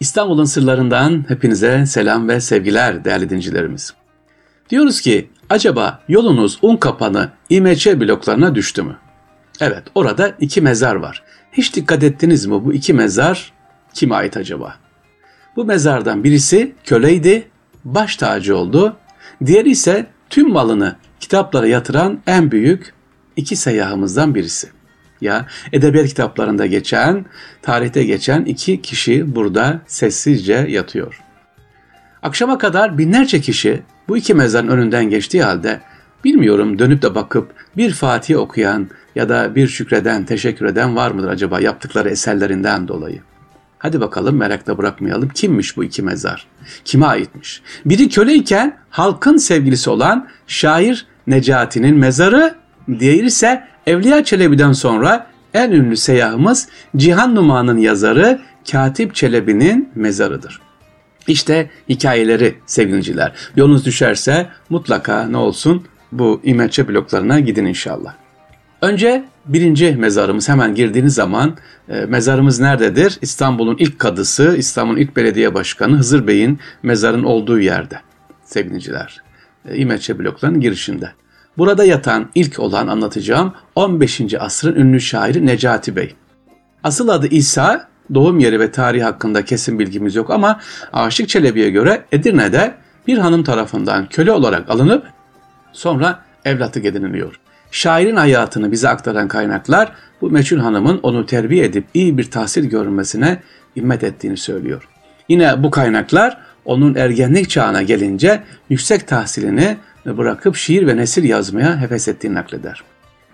İstanbul'un sırlarından hepinize selam ve sevgiler değerli dincilerimiz. Diyoruz ki acaba yolunuz un kapanı İMÇ bloklarına düştü mü? Evet orada iki mezar var. Hiç dikkat ettiniz mi bu iki mezar kime ait acaba? Bu mezardan birisi köleydi, baş tacı oldu. Diğeri ise tüm malını kitaplara yatıran en büyük iki seyyahımızdan birisi. Ya edebiyat kitaplarında geçen, tarihte geçen iki kişi burada sessizce yatıyor. Akşama kadar binlerce kişi bu iki mezarın önünden geçtiği halde bilmiyorum dönüp de bakıp bir Fatih okuyan ya da bir şükreden, teşekkür eden var mıdır acaba yaptıkları eserlerinden dolayı? Hadi bakalım merakla bırakmayalım. Kimmiş bu iki mezar? Kime aitmiş? Biri köleyken halkın sevgilisi olan şair Necati'nin mezarı, diğeri ise Evliya Çelebi'den sonra en ünlü seyyahımız Cihan Numa'nın yazarı Katip Çelebi'nin mezarıdır. İşte hikayeleri sevgiliciler. Yolunuz düşerse mutlaka ne olsun bu İmetçe bloklarına gidin inşallah. Önce birinci mezarımız hemen girdiğiniz zaman e, mezarımız nerededir? İstanbul'un ilk kadısı, İstanbul'un ilk belediye başkanı Hızır Bey'in mezarın olduğu yerde sevgiliciler. E, İmetçe bloklarının girişinde. Burada yatan ilk olan anlatacağım 15. asrın ünlü şairi Necati Bey. Asıl adı İsa, doğum yeri ve tarihi hakkında kesin bilgimiz yok ama Aşık Çelebi'ye göre Edirne'de bir hanım tarafından köle olarak alınıp sonra evlatlık ediniliyor. Şairin hayatını bize aktaran kaynaklar bu meçhul hanımın onu terbiye edip iyi bir tahsil görmesine himmet ettiğini söylüyor. Yine bu kaynaklar onun ergenlik çağına gelince yüksek tahsilini bırakıp şiir ve nesir yazmaya heves ettiğini nakleder.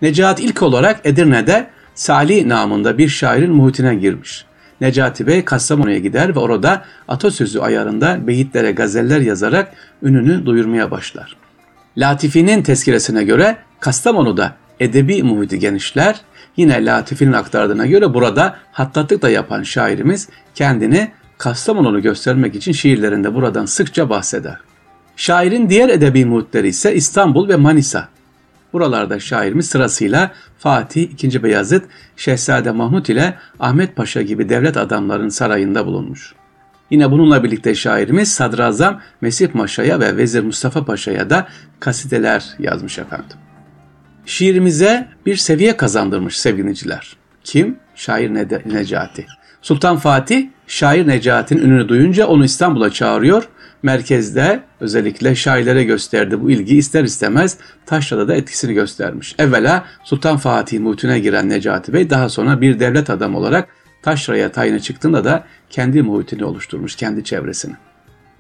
Necat ilk olarak Edirne'de Salih namında bir şairin muhitine girmiş. Necati Bey Kastamonu'ya gider ve orada atasözü ayarında beyitlere gazeller yazarak ününü duyurmaya başlar. Latifi'nin tezkiresine göre Kastamonu'da edebi muhiti genişler, yine Latifi'nin aktardığına göre burada hattatlık da yapan şairimiz kendini Kastamonu'nu göstermek için şiirlerinde buradan sıkça bahseder. Şairin diğer edebi muhitleri ise İstanbul ve Manisa. Buralarda şairimiz sırasıyla Fatih, II. Beyazıt, Şehzade Mahmut ile Ahmet Paşa gibi devlet adamlarının sarayında bulunmuş. Yine bununla birlikte şairimiz Sadrazam Mesih Paşa'ya ve Vezir Mustafa Paşa'ya da kasideler yazmış efendim. Şiirimize bir seviye kazandırmış sevgiliciler. Kim? Şair Necati. Sultan Fatih, şair Necati'nin ününü duyunca onu İstanbul'a çağırıyor merkezde özellikle şairlere gösterdi bu ilgi ister istemez Taşra'da da etkisini göstermiş. Evvela Sultan Fatih muhitine giren Necati Bey daha sonra bir devlet adamı olarak Taşra'ya tayine çıktığında da kendi muhitini oluşturmuş, kendi çevresini.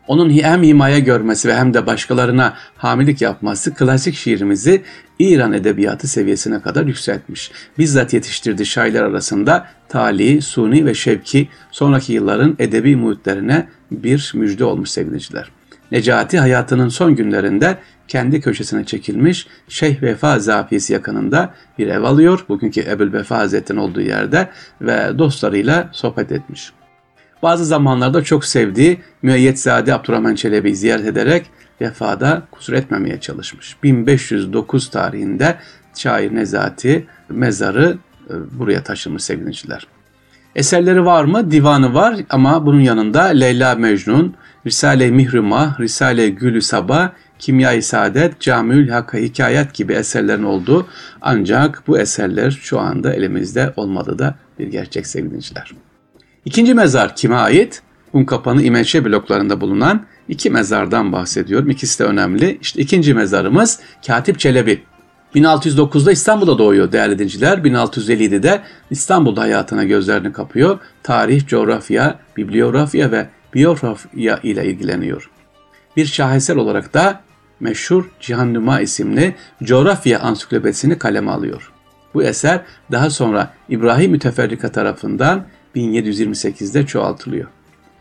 Onun hem himaye görmesi ve hem de başkalarına hamilik yapması klasik şiirimizi İran edebiyatı seviyesine kadar yükseltmiş. Bizzat yetiştirdiği şairler arasında Tali, Suni ve Şevki sonraki yılların edebi muhitlerine bir müjde olmuş sevgiliciler. Necati hayatının son günlerinde kendi köşesine çekilmiş Şeyh Vefa Zafiyesi yakınında bir ev alıyor. Bugünkü Ebul Vefa Hazretleri'nin olduğu yerde ve dostlarıyla sohbet etmiş. Bazı zamanlarda çok sevdiği Müeyyetzade Abdurrahman Çelebi'yi ziyaret ederek vefada kusur etmemeye çalışmış. 1509 tarihinde şair Nezati mezarı e, buraya taşınmış sevgiliciler. Eserleri var mı? Divanı var ama bunun yanında Leyla Mecnun, Risale-i Mihrumah, Risale-i Gülü Sabah, Kimya-i Saadet, Camül Hakka Hikayet gibi eserlerin olduğu ancak bu eserler şu anda elimizde olmadı da bir gerçek sevgiliciler. İkinci mezar kime ait? Unkapanı İmeçe bloklarında bulunan iki mezardan bahsediyorum. İkisi de önemli. İşte ikinci mezarımız Katip Çelebi. 1609'da İstanbul'da doğuyor değerli dinciler. 1657'de İstanbul'da hayatına gözlerini kapıyor. Tarih, coğrafya, bibliografya ve biyografya ile ilgileniyor. Bir şaheser olarak da meşhur Cihan Numa isimli coğrafya ansiklopedisini kaleme alıyor. Bu eser daha sonra İbrahim Müteferrika tarafından 1728'de çoğaltılıyor.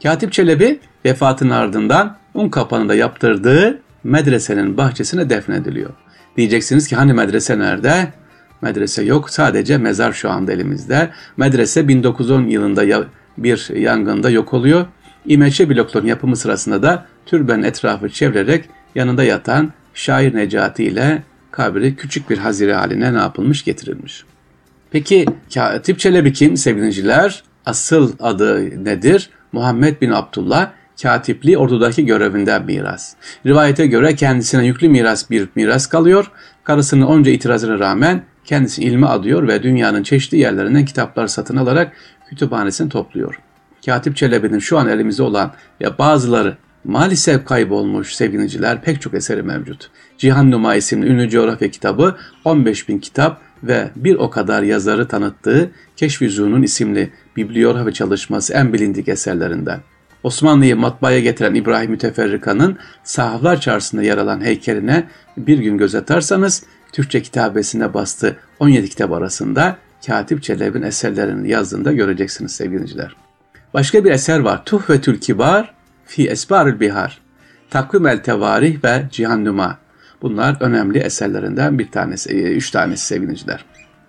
Katip Çelebi vefatının ardından un kapanında yaptırdığı medresenin bahçesine defnediliyor. Diyeceksiniz ki hani medrese nerede? Medrese yok sadece mezar şu anda elimizde. Medrese 1910 yılında bir yangında yok oluyor. İmeçe blokların yapımı sırasında da türbenin etrafı çevirerek yanında yatan şair Necati ile kabri küçük bir hazire haline ne yapılmış getirilmiş. Peki Katip Çelebi kim sevgiliciler? Asıl adı nedir? Muhammed bin Abdullah katipliği ordudaki görevinden miras. Rivayete göre kendisine yüklü miras bir miras kalıyor. Karısının onca itirazına rağmen kendisi ilmi adıyor ve dünyanın çeşitli yerlerinden kitaplar satın alarak kütüphanesini topluyor. Katip Çelebi'nin şu an elimizde olan ve bazıları maalesef kaybolmuş sevgiliciler pek çok eseri mevcut. Cihan Numa isimli ünlü coğrafya kitabı 15 bin kitap ve bir o kadar yazarı tanıttığı Keşfüzun'un isimli bibliografi çalışması en bilindik eserlerinden. Osmanlı'yı matbaaya getiren İbrahim Müteferrika'nın Sahaflar Çarşısı'nda yer alan heykeline bir gün göz atarsanız Türkçe kitabesine bastığı 17 kitap arasında Katip Çelebi'nin eserlerini yazdığında göreceksiniz sevgiliciler. Başka bir eser var. Tuhvetül Kibar fi Esbarül Bihar. Takvim el Tevarih ve Cihan Numa. Bunlar önemli eserlerinden bir tanesi, e, üç tanesi sevgiliciler.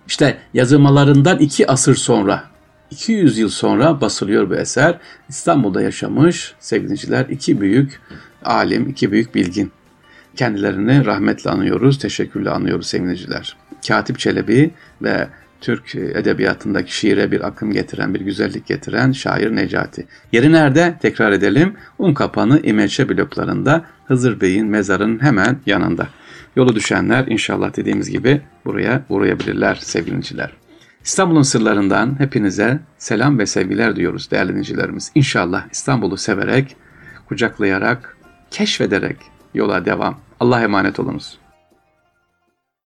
İşte yazılmalarından iki asır sonra 200 yıl sonra basılıyor bu eser. İstanbul'da yaşamış sevgiliciler iki büyük alim, iki büyük bilgin. Kendilerini rahmetle anıyoruz, teşekkürle anıyoruz sevgiliciler. Katip Çelebi ve Türk edebiyatındaki şiire bir akım getiren, bir güzellik getiren şair Necati. Yeri nerede? Tekrar edelim. Unkapanı İmeçe bloklarında Hızır Bey'in mezarının hemen yanında. Yolu düşenler inşallah dediğimiz gibi buraya uğrayabilirler sevgiliciler. İstanbul'un sırlarından hepinize selam ve sevgiler diyoruz değerli dinleyicilerimiz. İnşallah İstanbul'u severek, kucaklayarak, keşfederek yola devam. Allah'a emanet olunuz.